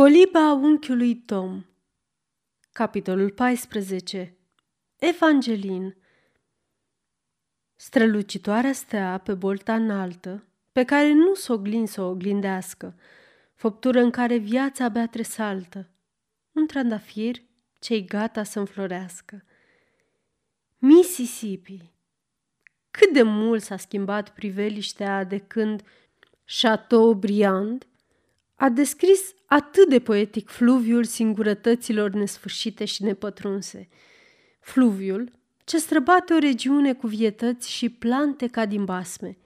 Coliba unchiului Tom. Capitolul 14 Evangelin Strălucitoarea stea pe bolta înaltă, pe care nu s-o oglin să o oglindească, făptură în care viața abia tresaltă, un trandafir ce-i gata să înflorească. Mississippi. Cât de mult s-a schimbat priveliștea de când Chateaubriand a descris atât de poetic fluviul singurătăților nesfârșite și nepătrunse. Fluviul ce străbate o regiune cu vietăți și plante ca din basme.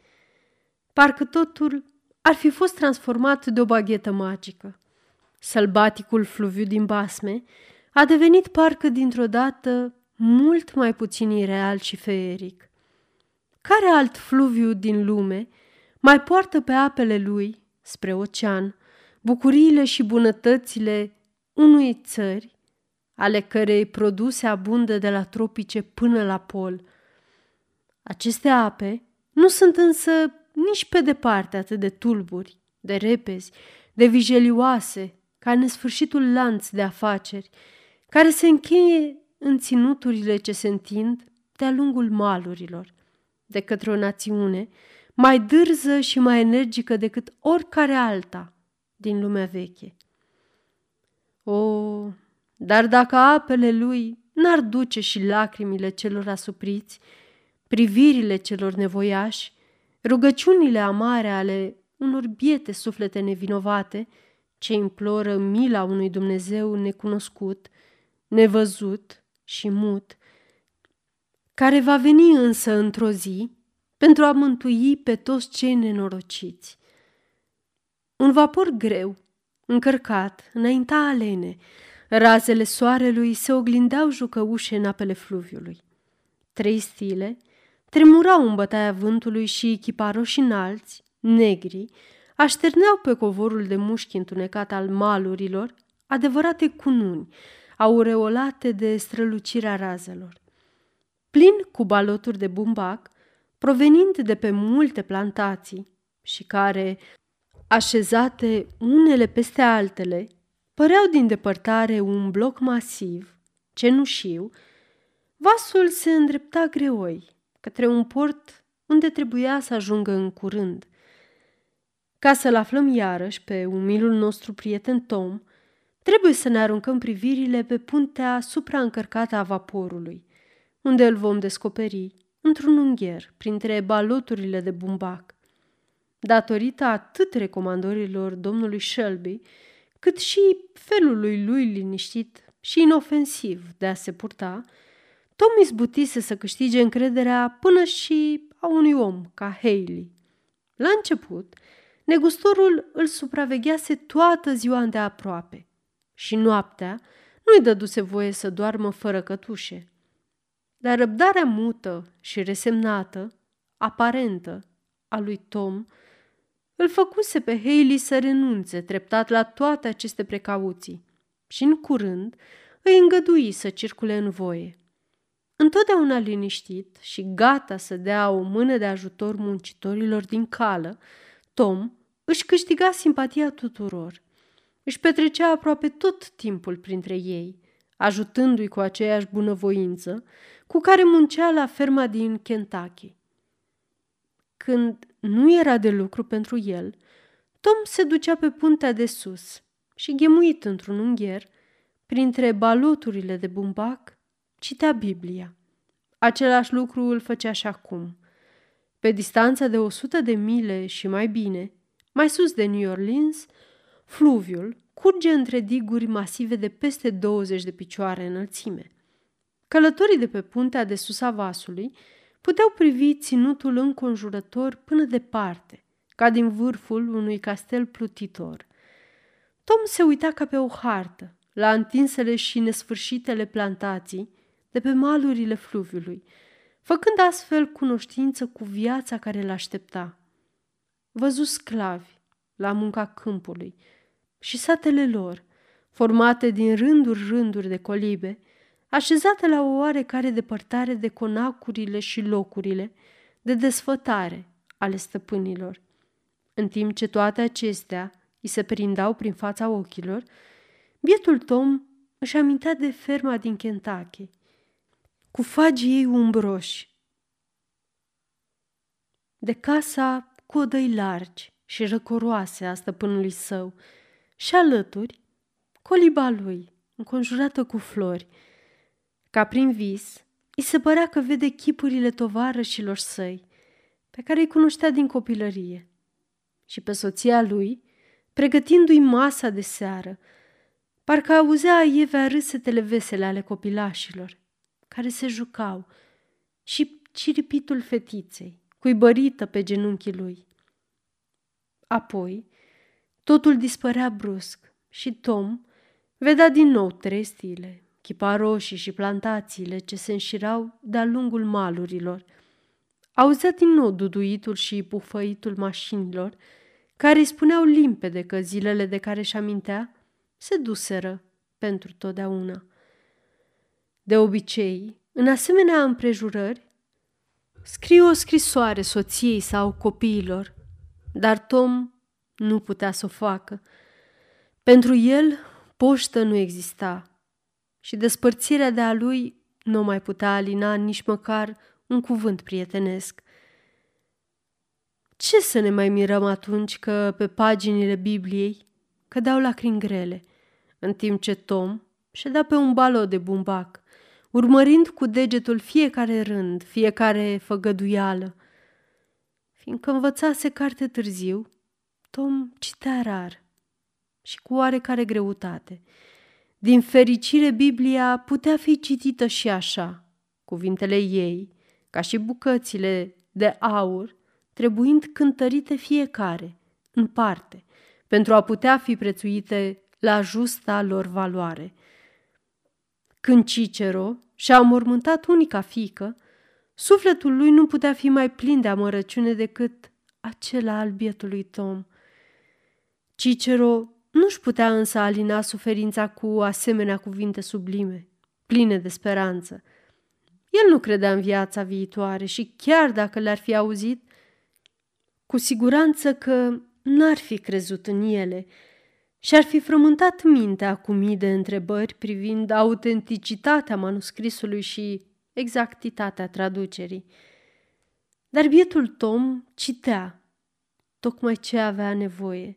Parcă totul ar fi fost transformat de o baghetă magică. Sălbaticul fluviu din basme a devenit parcă dintr-o dată mult mai puțin ireal și feeric. Care alt fluviu din lume mai poartă pe apele lui, spre ocean, bucuriile și bunătățile unui țări, ale cărei produse abundă de la tropice până la pol. Aceste ape nu sunt însă nici pe departe atât de tulburi, de repezi, de vijelioase, ca nesfârșitul lanț de afaceri, care se încheie în ținuturile ce se întind de-a lungul malurilor, de către o națiune mai dârză și mai energică decât oricare alta din lumea veche. O, dar dacă apele lui n-ar duce și lacrimile celor asupriți, privirile celor nevoiași, rugăciunile amare ale unor biete suflete nevinovate, ce imploră mila unui Dumnezeu necunoscut, nevăzut și mut, care va veni însă într-o zi pentru a mântui pe toți cei nenorociți. Un vapor greu, încărcat, înainta alene. Razele soarelui se oglindeau jucăușe în apele fluviului. Trei stile tremurau în bătaia vântului și echiparoși înalți, negri, așterneau pe covorul de mușchi întunecat al malurilor adevărate cununi, aureolate de strălucirea razelor. Plin cu baloturi de bumbac, provenind de pe multe plantații și care, așezate unele peste altele, păreau din depărtare un bloc masiv, cenușiu, vasul se îndrepta greoi către un port unde trebuia să ajungă în curând. Ca să-l aflăm iarăși pe umilul nostru prieten Tom, trebuie să ne aruncăm privirile pe puntea supraîncărcată a vaporului, unde îl vom descoperi într-un ungher, printre baloturile de bumbac datorită atât recomandărilor domnului Shelby, cât și felului lui liniștit și inofensiv de a se purta, Tom izbutise să câștige încrederea până și a unui om ca Haley. La început, negustorul îl supraveghease toată ziua de aproape și noaptea nu-i dăduse voie să doarmă fără cătușe. Dar răbdarea mută și resemnată, aparentă, a lui Tom, îl făcuse pe Haley să renunțe treptat la toate aceste precauții și în curând îi îngădui să circule în voie. Întotdeauna liniștit și gata să dea o mână de ajutor muncitorilor din cală, Tom își câștiga simpatia tuturor. Își petrecea aproape tot timpul printre ei, ajutându-i cu aceeași bunăvoință cu care muncea la ferma din Kentucky. Când nu era de lucru pentru el, Tom se ducea pe puntea de sus și, ghemuit într-un ungher, printre baloturile de bumbac, citea Biblia. Același lucru îl făcea și acum. Pe distanța de o sută de mile și mai bine, mai sus de New Orleans, fluviul curge între diguri masive de peste 20 de picioare înălțime. Călătorii de pe puntea de sus a vasului puteau privi ținutul înconjurător până departe, ca din vârful unui castel plutitor. Tom se uita ca pe o hartă, la întinsele și nesfârșitele plantații de pe malurile fluviului, făcând astfel cunoștință cu viața care îl aștepta. Văzu sclavi la munca câmpului și satele lor, formate din rânduri-rânduri de colibe, așezate la o oarecare depărtare de conacurile și locurile de desfătare ale stăpânilor, în timp ce toate acestea îi se perindau prin fața ochilor, bietul Tom își amintea de ferma din Kentucky, cu fagii ei umbroși, de casa cu odăi largi și răcoroase a stăpânului său și alături coliba lui, înconjurată cu flori. Ca prin vis, îi se părea că vede chipurile tovarășilor săi, pe care îi cunoștea din copilărie, și pe soția lui, pregătindu-i masa de seară, parcă auzea ievea râsetele vesele ale copilașilor, care se jucau, și ciripitul fetiței, cuibărită pe genunchii lui. Apoi, totul dispărea brusc și Tom vedea din nou trestile, chiparoșii și plantațiile ce se înșirau de-a lungul malurilor. Auzea din nou duduitul și pufăitul mașinilor, care îi spuneau limpede că zilele de care își amintea se duseră pentru totdeauna. De obicei, în asemenea împrejurări, scriu o scrisoare soției sau copiilor, dar Tom nu putea să o facă. Pentru el, poștă nu exista și despărțirea de a lui nu mai putea alina nici măcar un cuvânt prietenesc. Ce să ne mai mirăm atunci că pe paginile Bibliei cădeau lacrimi grele, în timp ce Tom ședea pe un balot de bumbac, urmărind cu degetul fiecare rând, fiecare făgăduială. Fiindcă învățase carte târziu, Tom citea rar și cu oarecare greutate. Din fericire, Biblia putea fi citită și așa, cuvintele ei, ca și bucățile de aur, trebuind cântărite fiecare, în parte, pentru a putea fi prețuite la justa lor valoare. Când Cicero și-a mormântat unica fică, sufletul lui nu putea fi mai plin de amărăciune decât acela al bietului Tom. Cicero nu-și putea însă alina suferința cu asemenea cuvinte sublime, pline de speranță. El nu credea în viața viitoare și chiar dacă le-ar fi auzit, cu siguranță că n-ar fi crezut în ele și ar fi frământat mintea cu mii de întrebări privind autenticitatea manuscrisului și exactitatea traducerii. Dar bietul Tom citea tocmai ce avea nevoie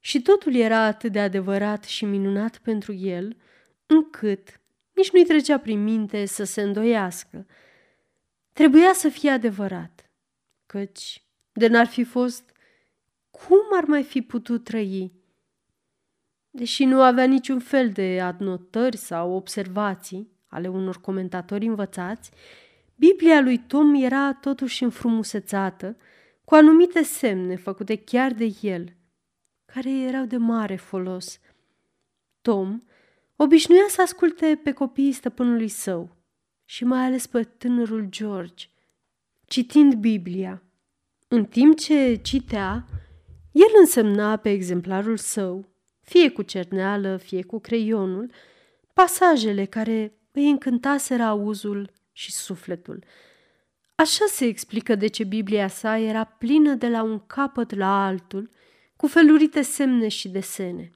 și totul era atât de adevărat și minunat pentru el, încât nici nu-i trecea prin minte să se îndoiască. Trebuia să fie adevărat, căci de n-ar fi fost, cum ar mai fi putut trăi? Deși nu avea niciun fel de adnotări sau observații ale unor comentatori învățați, Biblia lui Tom era totuși înfrumusețată cu anumite semne făcute chiar de el, care erau de mare folos. Tom obișnuia să asculte pe copiii stăpânului său și mai ales pe tânărul George, citind Biblia. În timp ce citea, el însemna pe exemplarul său, fie cu cerneală, fie cu creionul, pasajele care îi încântaseră auzul și sufletul. Așa se explică de ce Biblia sa era plină de la un capăt la altul, cu felurite semne și desene.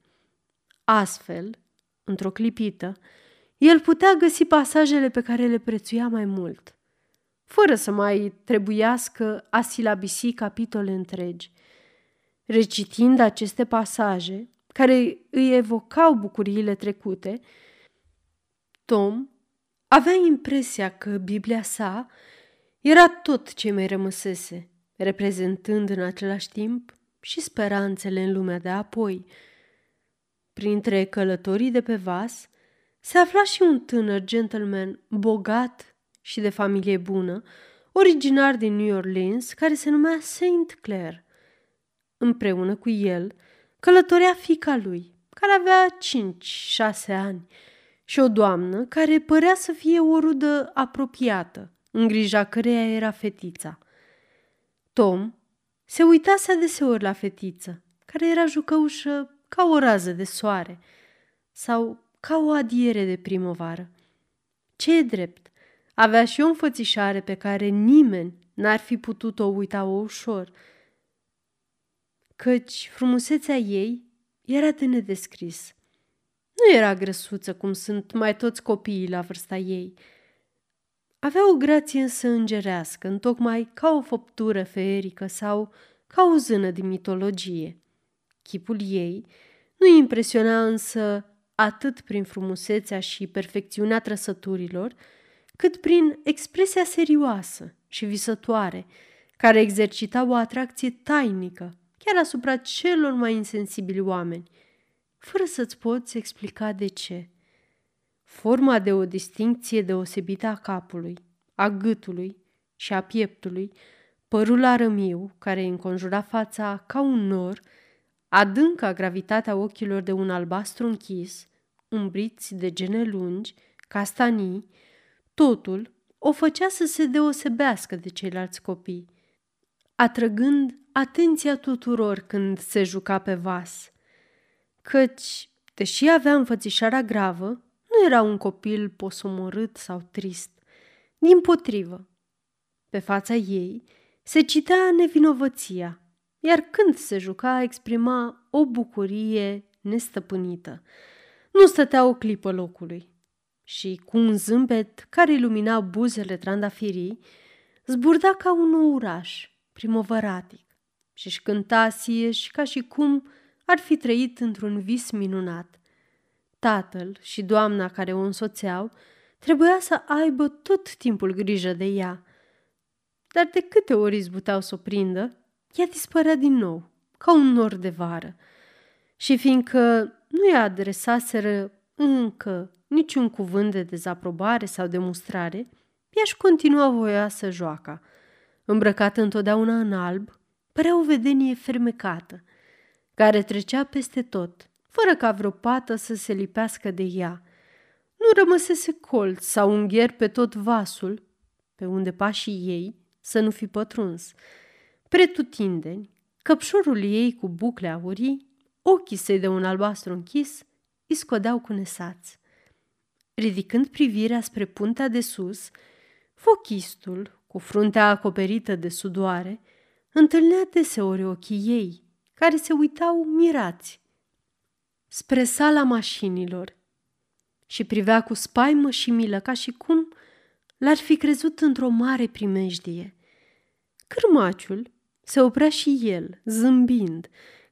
Astfel, într-o clipită, el putea găsi pasajele pe care le prețuia mai mult, fără să mai trebuiască a silabisi capitole întregi. Recitind aceste pasaje, care îi evocau bucuriile trecute, Tom avea impresia că Biblia sa era tot ce mai rămăsese, reprezentând în același timp și speranțele în lumea de apoi. Printre călătorii de pe vas se afla și un tânăr gentleman bogat și de familie bună, originar din New Orleans, care se numea Saint Clair. Împreună cu el călătorea fica lui, care avea cinci-șase ani, și o doamnă care părea să fie o rudă apropiată, în grija căreia era fetița. Tom se uitase adeseori la fetiță, care era jucăușă ca o rază de soare sau ca o adiere de primăvară. Ce e drept, avea și o înfățișare pe care nimeni n-ar fi putut o uita o ușor, căci frumusețea ei era de nedescris. Nu era grăsuță cum sunt mai toți copiii la vârsta ei. Avea o grație însă îngerească, întocmai ca o făptură feerică sau ca o zână din mitologie. Chipul ei nu impresiona însă atât prin frumusețea și perfecțiunea trăsăturilor, cât prin expresia serioasă și visătoare, care exercita o atracție tainică chiar asupra celor mai insensibili oameni, fără să-ți poți explica de ce. Forma de o distincție deosebită a capului, a gâtului și a pieptului, părul arămiu care înconjura fața ca un nor, adânca gravitatea ochilor de un albastru închis, umbriți de gene lungi, castanii, totul o făcea să se deosebească de ceilalți copii, atrăgând atenția tuturor când se juca pe vas. Căci, deși avea înfățișarea gravă, nu era un copil posomorât sau trist. Din potrivă, pe fața ei se citea nevinovăția, iar când se juca exprima o bucurie nestăpânită. Nu stătea o clipă locului și, cu un zâmbet care ilumina buzele trandafirii, zburda ca un oraș primăvăratic și își cânta și ca și cum ar fi trăit într-un vis minunat. Tatăl și doamna care o însoțeau trebuia să aibă tot timpul grijă de ea, dar de câte ori izbuteau să o prindă, ea dispărea din nou, ca un nor de vară. Și fiindcă nu i-a adresaseră încă niciun cuvânt de dezaprobare sau de mustrare, ea își continua voioasă joaca. Îmbrăcată întotdeauna în alb, părea o vedenie fermecată, care trecea peste tot, fără ca vreo pată să se lipească de ea. Nu rămăsese colț sau ungher pe tot vasul, pe unde pașii ei să nu fi pătruns. Pretutindeni, căpșorul ei cu bucle aurii, ochii săi de un albastru închis, îi scodeau cu nesați. Ridicând privirea spre puntea de sus, fochistul, cu fruntea acoperită de sudoare, întâlnea deseori ochii ei, care se uitau mirați spre sala mașinilor și privea cu spaimă și milă ca și cum l-ar fi crezut într-o mare primejdie. Cârmaciul se oprea și el, zâmbind,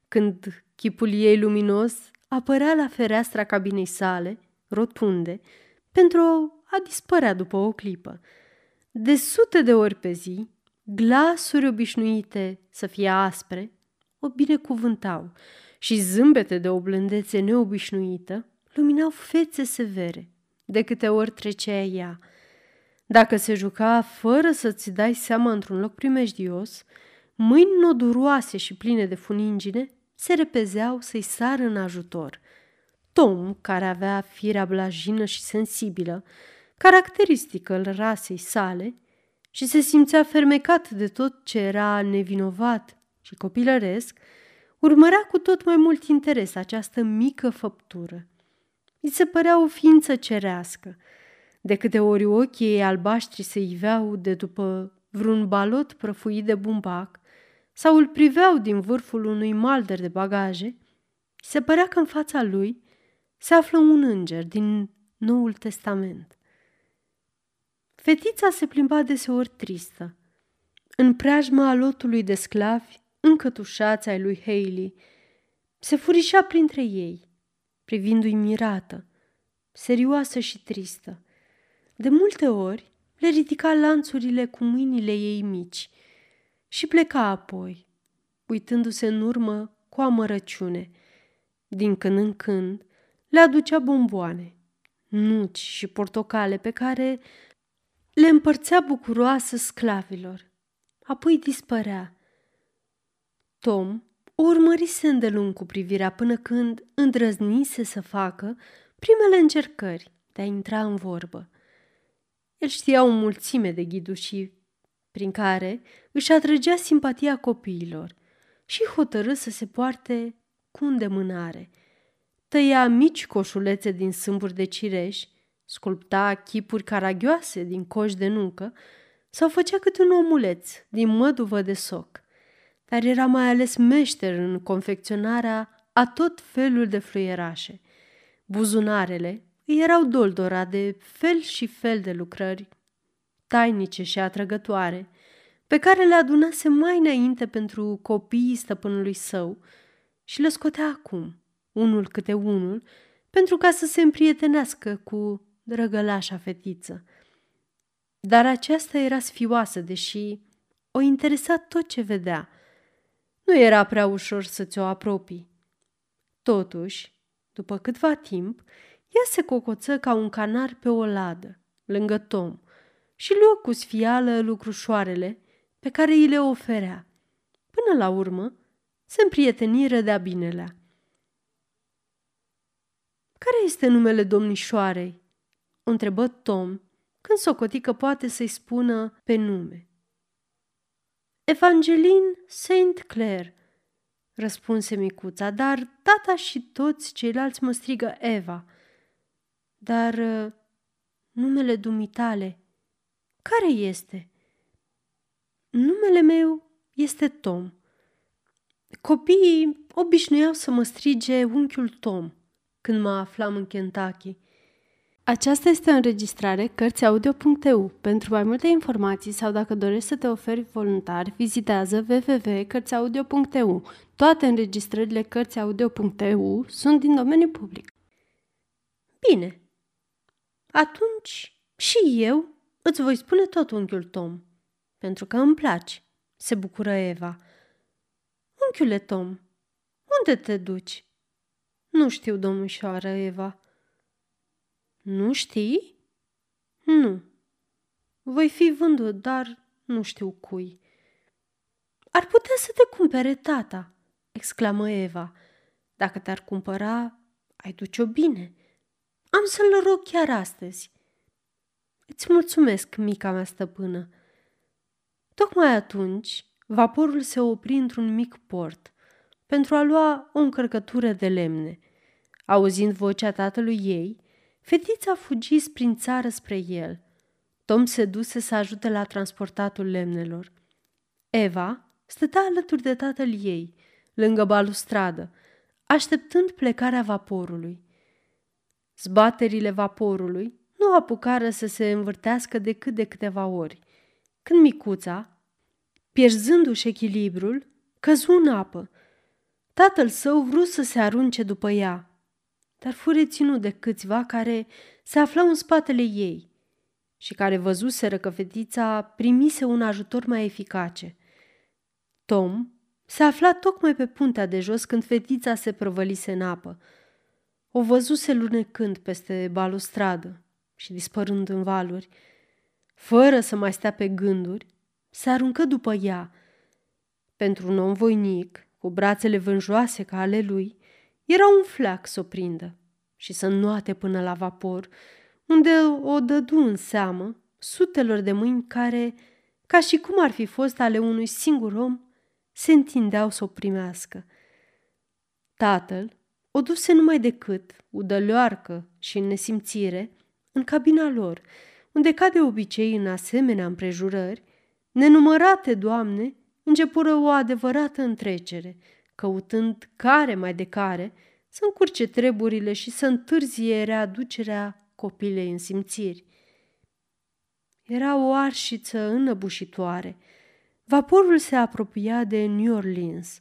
când chipul ei luminos apărea la fereastra cabinei sale, rotunde, pentru a dispărea după o clipă. De sute de ori pe zi, glasuri obișnuite să fie aspre o binecuvântau și zâmbete de o blândețe neobișnuită luminau fețe severe de câte ori trecea ea. Dacă se juca fără să-ți dai seama într-un loc primejdios, mâini noduroase și pline de funingine se repezeau să-i sară în ajutor. Tom, care avea firea blajină și sensibilă, caracteristică al rasei sale, și se simțea fermecat de tot ce era nevinovat și copilăresc, urmărea cu tot mai mult interes această mică făptură. I se părea o ființă cerească. De câte ori ochii ei albaștri se iveau de după vreun balot prăfuit de bumbac sau îl priveau din vârful unui malder de bagaje, se părea că în fața lui se află un înger din Noul Testament. Fetița se plimba deseori tristă. În preajma alotului de sclavi, încătușați ai lui Haley, se furișa printre ei, privindu-i mirată, serioasă și tristă. De multe ori le ridica lanțurile cu mâinile ei mici și pleca apoi, uitându-se în urmă cu amărăciune. Din când în când le aducea bomboane, nuci și portocale pe care le împărțea bucuroasă sclavilor. Apoi dispărea. Tom o urmărise îndelung cu privirea până când îndrăznise să facă primele încercări de a intra în vorbă. El știa o mulțime de ghidușii prin care își atrăgea simpatia copiilor și hotărâ să se poarte cu îndemânare. Tăia mici coșulețe din sâmburi de cireș, sculpta chipuri caragioase din coș de nucă sau făcea câte un omuleț din măduvă de soc, dar era mai ales meșter în confecționarea a tot felul de fluierașe. Buzunarele îi erau doldora de fel și fel de lucrări tainice și atrăgătoare, pe care le adunase mai înainte pentru copiii stăpânului său și le scotea acum, unul câte unul, pentru ca să se împrietenească cu drăgălașa fetiță. Dar aceasta era sfioasă, deși o interesa tot ce vedea. Nu era prea ușor să ți-o apropii. Totuși, după câtva timp, ea se cocoță ca un canar pe o ladă, lângă Tom, și luă cu sfială lucrușoarele pe care îi le oferea. Până la urmă, se împrieteniră de-a binelea. Care este numele domnișoarei?" o întrebă Tom, când socoti că poate să-i spună pe nume. Evangeline Saint Clair, răspunse micuța, dar tata și toți ceilalți mă strigă Eva. Dar uh, numele dumitale, care este? Numele meu este Tom. Copiii obișnuiau să mă strige unchiul Tom când mă aflam în Kentucky. Aceasta este o înregistrare Cărțiaudio.eu. Pentru mai multe informații sau dacă dorești să te oferi voluntar, vizitează www.cărțiaudio.eu. Toate înregistrările Cărțiaudio.eu sunt din domeniu public. Bine, atunci și eu îți voi spune tot, unchiul Tom, pentru că îmi place, se bucură Eva. Unchiule Tom, unde te duci? Nu știu, domnișoară Eva. Nu știi? Nu. Voi fi vândut, dar nu știu cui. Ar putea să te cumpere tata, exclamă Eva. Dacă te-ar cumpăra, ai duce-o bine. Am să-l rog chiar astăzi. Îți mulțumesc, mica mea stăpână. Tocmai atunci, vaporul se opri într-un mic port pentru a lua o încărcătură de lemne. Auzind vocea tatălui ei, fetița fugi prin țară spre el. Tom se duse să ajute la transportatul lemnelor. Eva stătea alături de tatăl ei, lângă balustradă, așteptând plecarea vaporului. Zbaterile vaporului nu apucară să se învârtească decât de câteva ori, când micuța, pierzându-și echilibrul, căzu în apă. Tatăl său vrut să se arunce după ea, dar fu reținut de câțiva care se aflau în spatele ei și care văzuseră că fetița primise un ajutor mai eficace. Tom se afla tocmai pe puntea de jos când fetița se prăvălise în apă. O văzuse lunecând peste balustradă și dispărând în valuri. Fără să mai stea pe gânduri, se aruncă după ea. Pentru un om voinic, cu brațele vânjoase ca ale lui, era un fleac să o prindă și să înnoate până la vapor, unde o dădu în seamă sutelor de mâini care, ca și cum ar fi fost ale unui singur om, se întindeau să o primească. Tatăl o duse numai decât, udălioarcă și în nesimțire, în cabina lor, unde, ca de obicei în asemenea împrejurări, nenumărate doamne începură o adevărată întrecere, căutând care mai de care să încurce treburile și să întârzie readucerea copilei în simțiri. Era o arșiță înăbușitoare. Vaporul se apropia de New Orleans.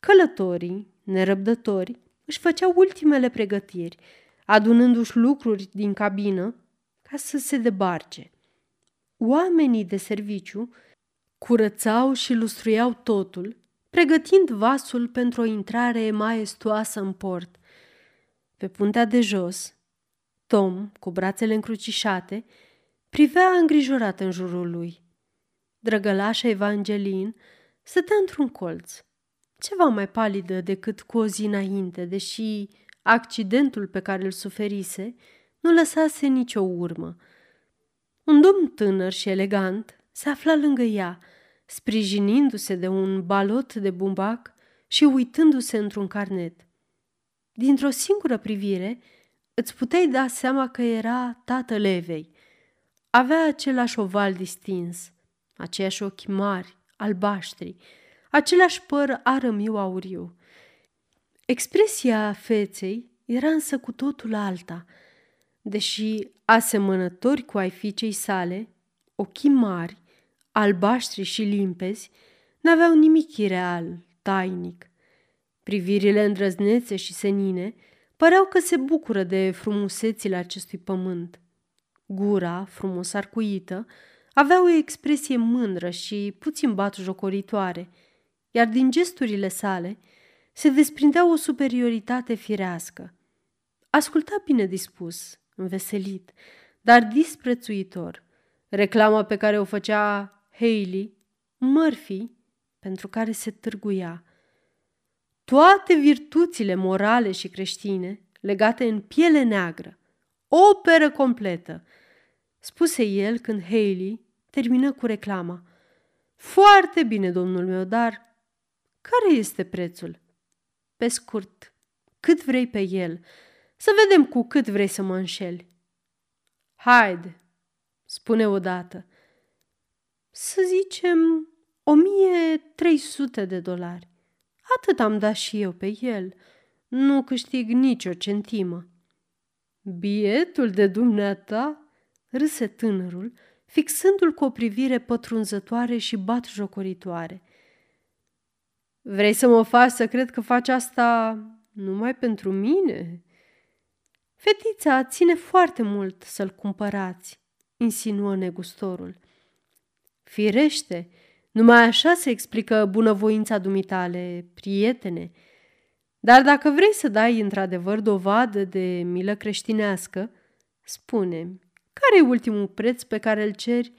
Călătorii, nerăbdători, își făceau ultimele pregătiri – adunându-și lucruri din cabină ca să se debarce. Oamenii de serviciu curățau și lustruiau totul, pregătind vasul pentru o intrare maestoasă în port. Pe puntea de jos, Tom, cu brațele încrucișate, privea îngrijorat în jurul lui. Drăgălașa Evangelin stătea într-un colț, ceva mai palidă decât cu o zi înainte, deși Accidentul pe care îl suferise nu lăsase nicio urmă. Un domn tânăr și elegant se afla lângă ea, sprijinindu-se de un balot de bumbac și uitându-se într-un carnet. Dintr-o singură privire, îți puteai da seama că era tatăl Evei. Avea același oval distins, aceiași ochi mari, albaștri, același păr arămiu auriu. Expresia feței era însă cu totul alta. Deși asemănători cu ai fiicei sale, ochii mari, albaștri și limpezi, n-aveau nimic ireal, tainic. Privirile îndrăznețe și senine păreau că se bucură de frumusețile acestui pământ. Gura, frumos arcuită, avea o expresie mândră și puțin jocoritoare, iar din gesturile sale se desprindea o superioritate firească. Asculta bine dispus, înveselit, dar disprețuitor, reclama pe care o făcea Haley, Murphy, pentru care se târguia. Toate virtuțile morale și creștine legate în piele neagră, operă completă, spuse el când Haley termină cu reclama. Foarte bine, domnul meu, dar care este prețul? Pe scurt, cât vrei pe el, să vedem cu cât vrei să mă înșeli. Haide, spune odată. Să zicem 1300 de dolari. Atât am dat și eu pe el. Nu câștig nicio centimă. Bietul de dumneata, râse tânărul, fixându-l cu o privire pătrunzătoare și batjocoritoare. Vrei să mă faci să cred că faci asta numai pentru mine?" Fetița ține foarte mult să-l cumpărați, insinuă negustorul. Firește, numai așa se explică bunăvoința dumitale, prietene. Dar dacă vrei să dai într-adevăr dovadă de milă creștinească, spune care e ultimul preț pe care îl ceri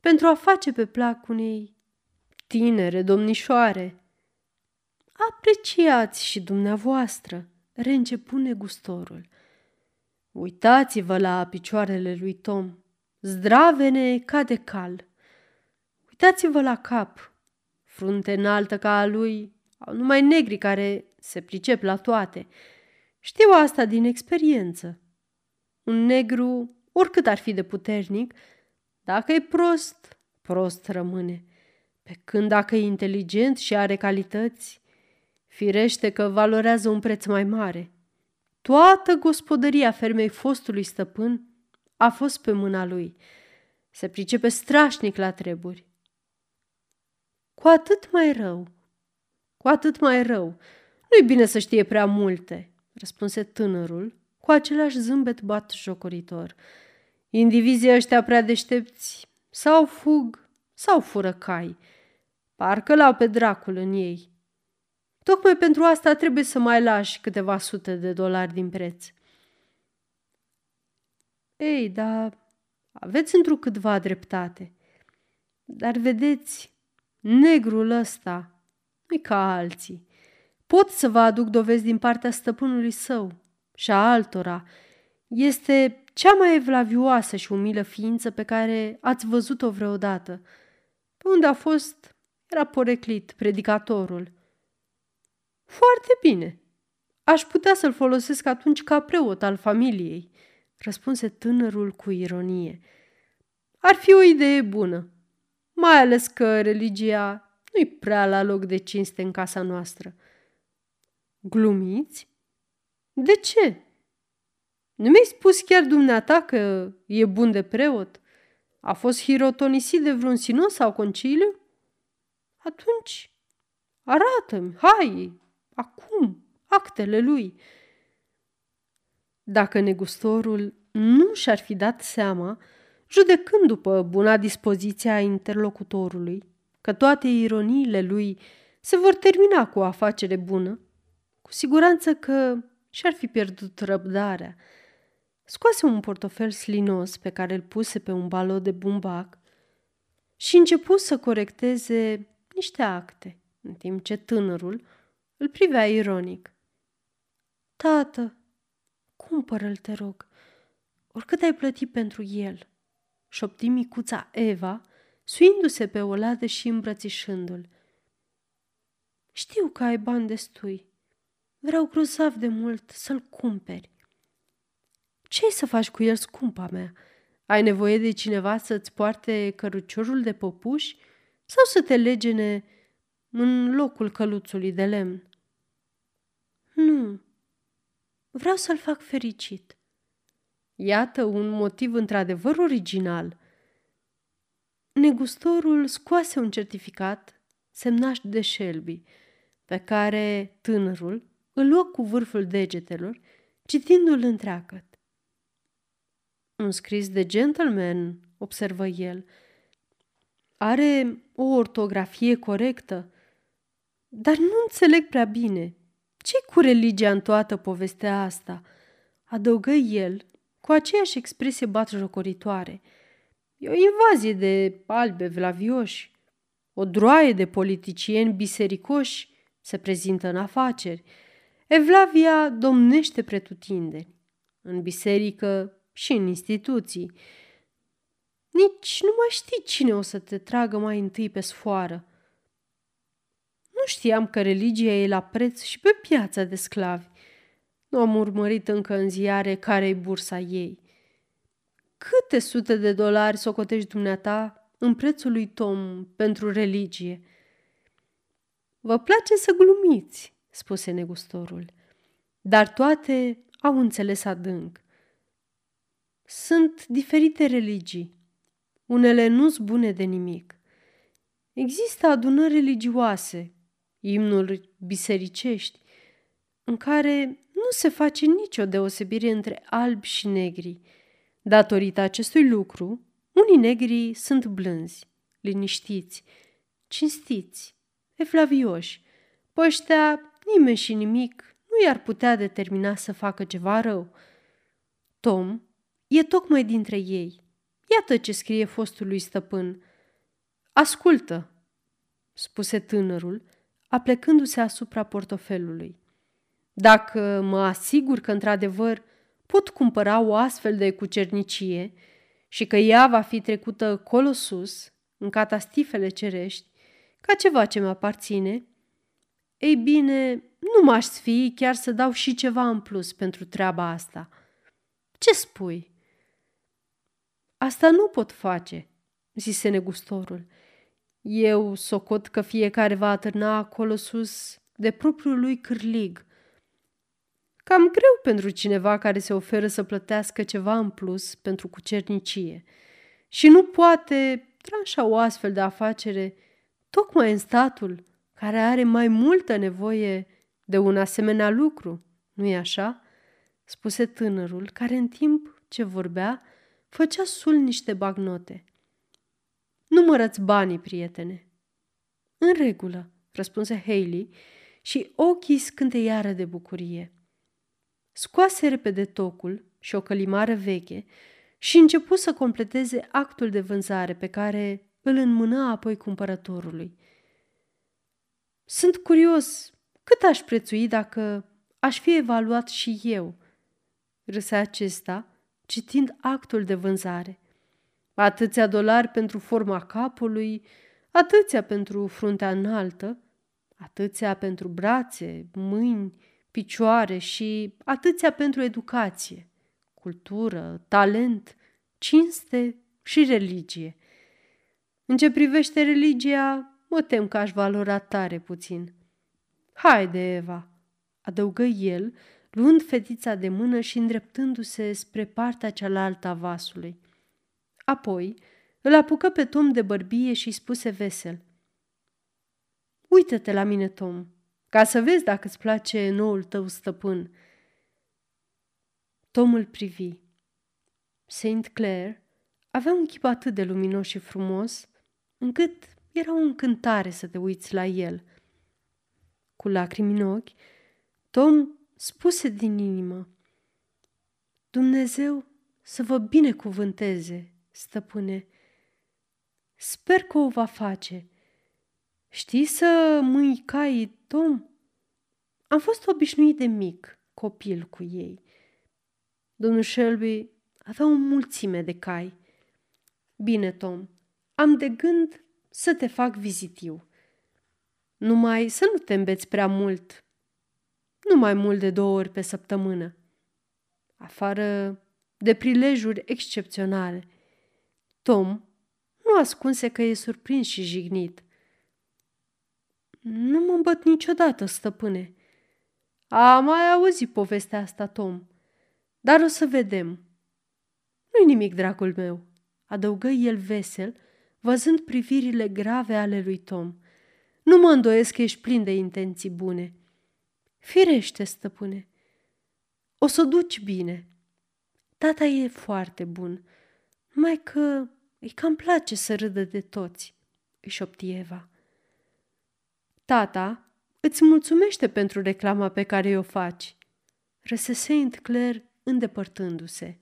pentru a face pe plac unei tinere domnișoare? Apreciați și dumneavoastră, reîncepu negustorul. Uitați-vă la picioarele lui Tom, zdravene ca de cal. Uitați-vă la cap, frunte înaltă ca a lui, au numai negri care se pricep la toate. Știu asta din experiență. Un negru, oricât ar fi de puternic, dacă e prost, prost rămâne. Pe când dacă e inteligent și are calități, firește că valorează un preț mai mare. Toată gospodăria fermei fostului stăpân a fost pe mâna lui. Se pricepe strașnic la treburi. Cu atât mai rău, cu atât mai rău. Nu-i bine să știe prea multe, răspunse tânărul cu același zâmbet bat jocoritor. Indivizii ăștia prea deștepți sau fug sau fură cai. Parcă l-au pe dracul în ei. Tocmai pentru asta trebuie să mai lași câteva sute de dolari din preț. Ei, dar aveți întrucâtva dreptate. Dar vedeți, negrul ăsta nu ca alții. Pot să vă aduc dovezi din partea stăpânului său și a altora. Este cea mai evlavioasă și umilă ființă pe care ați văzut-o vreodată. Pe unde a fost, era poreclit, predicatorul. Foarte bine. Aș putea să-l folosesc atunci ca preot al familiei, răspunse tânărul cu ironie. Ar fi o idee bună, mai ales că religia nu-i prea la loc de cinste în casa noastră. Glumiți? De ce? Nu mi-ai spus chiar dumneata că e bun de preot? A fost hirotonisit de vreun sinod sau conciliu? Atunci, arată-mi, hai, acum, actele lui. Dacă negustorul nu și-ar fi dat seama, judecând după buna dispoziție a interlocutorului, că toate ironiile lui se vor termina cu o afacere bună, cu siguranță că și-ar fi pierdut răbdarea. Scoase un portofel slinos pe care îl puse pe un balot de bumbac și începu să corecteze niște acte, în timp ce tânărul îl privea ironic. Tată, cumpără-l, te rog, oricât ai plătit pentru el, șopti micuța Eva, suindu-se pe o ladă și îmbrățișându-l. Știu că ai bani destui. Vreau grozav de mult să-l cumperi. ce să faci cu el, scumpa mea? Ai nevoie de cineva să-ți poarte căruciorul de popuși sau să te legene în locul căluțului de lemn? Nu, vreau să-l fac fericit. Iată un motiv într-adevăr original. Negustorul scoase un certificat semnat de Shelby, pe care tânărul îl luă cu vârful degetelor, citindu-l întreagăt. Un scris de gentleman, observă el. Are o ortografie corectă, dar nu înțeleg prea bine. ce cu religia în toată povestea asta? Adăugă el, cu aceeași expresie batjocoritoare. E o invazie de albe vlavioși, o droaie de politicieni bisericoși se prezintă în afaceri. Evlavia domnește pretutindeni, în biserică și în instituții. Nici nu mai știi cine o să te tragă mai întâi pe sfoară. Nu știam că religia e la preț și pe piața de sclavi. Nu am urmărit încă în ziare care e bursa ei. Câte sute de dolari socotești dumneata în prețul lui Tom pentru religie? Vă place să glumiți, spuse negustorul, dar toate au înțeles adânc. Sunt diferite religii. Unele nu sunt bune de nimic. Există adunări religioase, imnuri bisericești, în care nu se face nicio deosebire între albi și negri. Datorită acestui lucru, unii negri sunt blânzi, liniștiți, cinstiți, eflavioși. Pe ăștia nimeni și nimic nu i-ar putea determina să facă ceva rău. Tom E tocmai dintre ei. Iată ce scrie fostul lui stăpân. Ascultă, spuse tânărul, aplecându-se asupra portofelului. Dacă mă asigur că într-adevăr pot cumpăra o astfel de cucernicie și că ea va fi trecută colo sus, în catastifele cerești, ca ceva ce mi aparține, ei bine, nu m-aș sfi chiar să dau și ceva în plus pentru treaba asta. Ce spui? Asta nu pot face, zise negustorul. Eu socot că fiecare va atârna acolo sus de propriul lui cârlig. Cam greu pentru cineva care se oferă să plătească ceva în plus pentru cucernicie și nu poate tranșa o astfel de afacere tocmai în statul care are mai multă nevoie de un asemenea lucru, nu-i așa? spuse tânărul, care în timp ce vorbea făcea sul niște bagnote. Numărăți banii, prietene. În regulă, răspunse Haley și ochii scânteiară de bucurie. Scoase repede tocul și o călimară veche și începu să completeze actul de vânzare pe care îl înmâna apoi cumpărătorului. Sunt curios cât aș prețui dacă aș fi evaluat și eu, râsea acesta, citind actul de vânzare. Atâția dolari pentru forma capului, atâția pentru fruntea înaltă, atâția pentru brațe, mâini, picioare și atâția pentru educație, cultură, talent, cinste și religie. În ce privește religia, mă tem că aș valora tare puțin. Haide, Eva, adăugă el, luând fetița de mână și îndreptându-se spre partea cealaltă a vasului. Apoi îl apucă pe Tom de bărbie și spuse vesel. Uită-te la mine, Tom, ca să vezi dacă îți place noul tău stăpân. Tom îl privi. Saint Clair avea un chip atât de luminos și frumos, încât era o încântare să te uiți la el. Cu lacrimi în ochi, Tom spuse din inimă. Dumnezeu să vă binecuvânteze, stăpâne. Sper că o va face. Știi să mâi cai, Tom? Am fost obișnuit de mic, copil cu ei. Domnul Shelby avea o mulțime de cai. Bine, Tom, am de gând să te fac vizitiu. Numai să nu te îmbeți prea mult nu mai mult de două ori pe săptămână. Afară de prilejuri excepționale, Tom nu ascunse că e surprins și jignit. Nu mă îmbăt niciodată, stăpâne. Am mai auzit povestea asta, Tom. Dar o să vedem. Nu-i nimic, dragul meu, adăugă el vesel, văzând privirile grave ale lui Tom. Nu mă îndoiesc că ești plin de intenții bune. Firește, stăpâne. O să o duci bine. Tata e foarte bun, numai că îi cam place să râdă de toți, îi șopti Eva. Tata îți mulțumește pentru reclama pe care o faci, răsese Claire îndepărtându-se.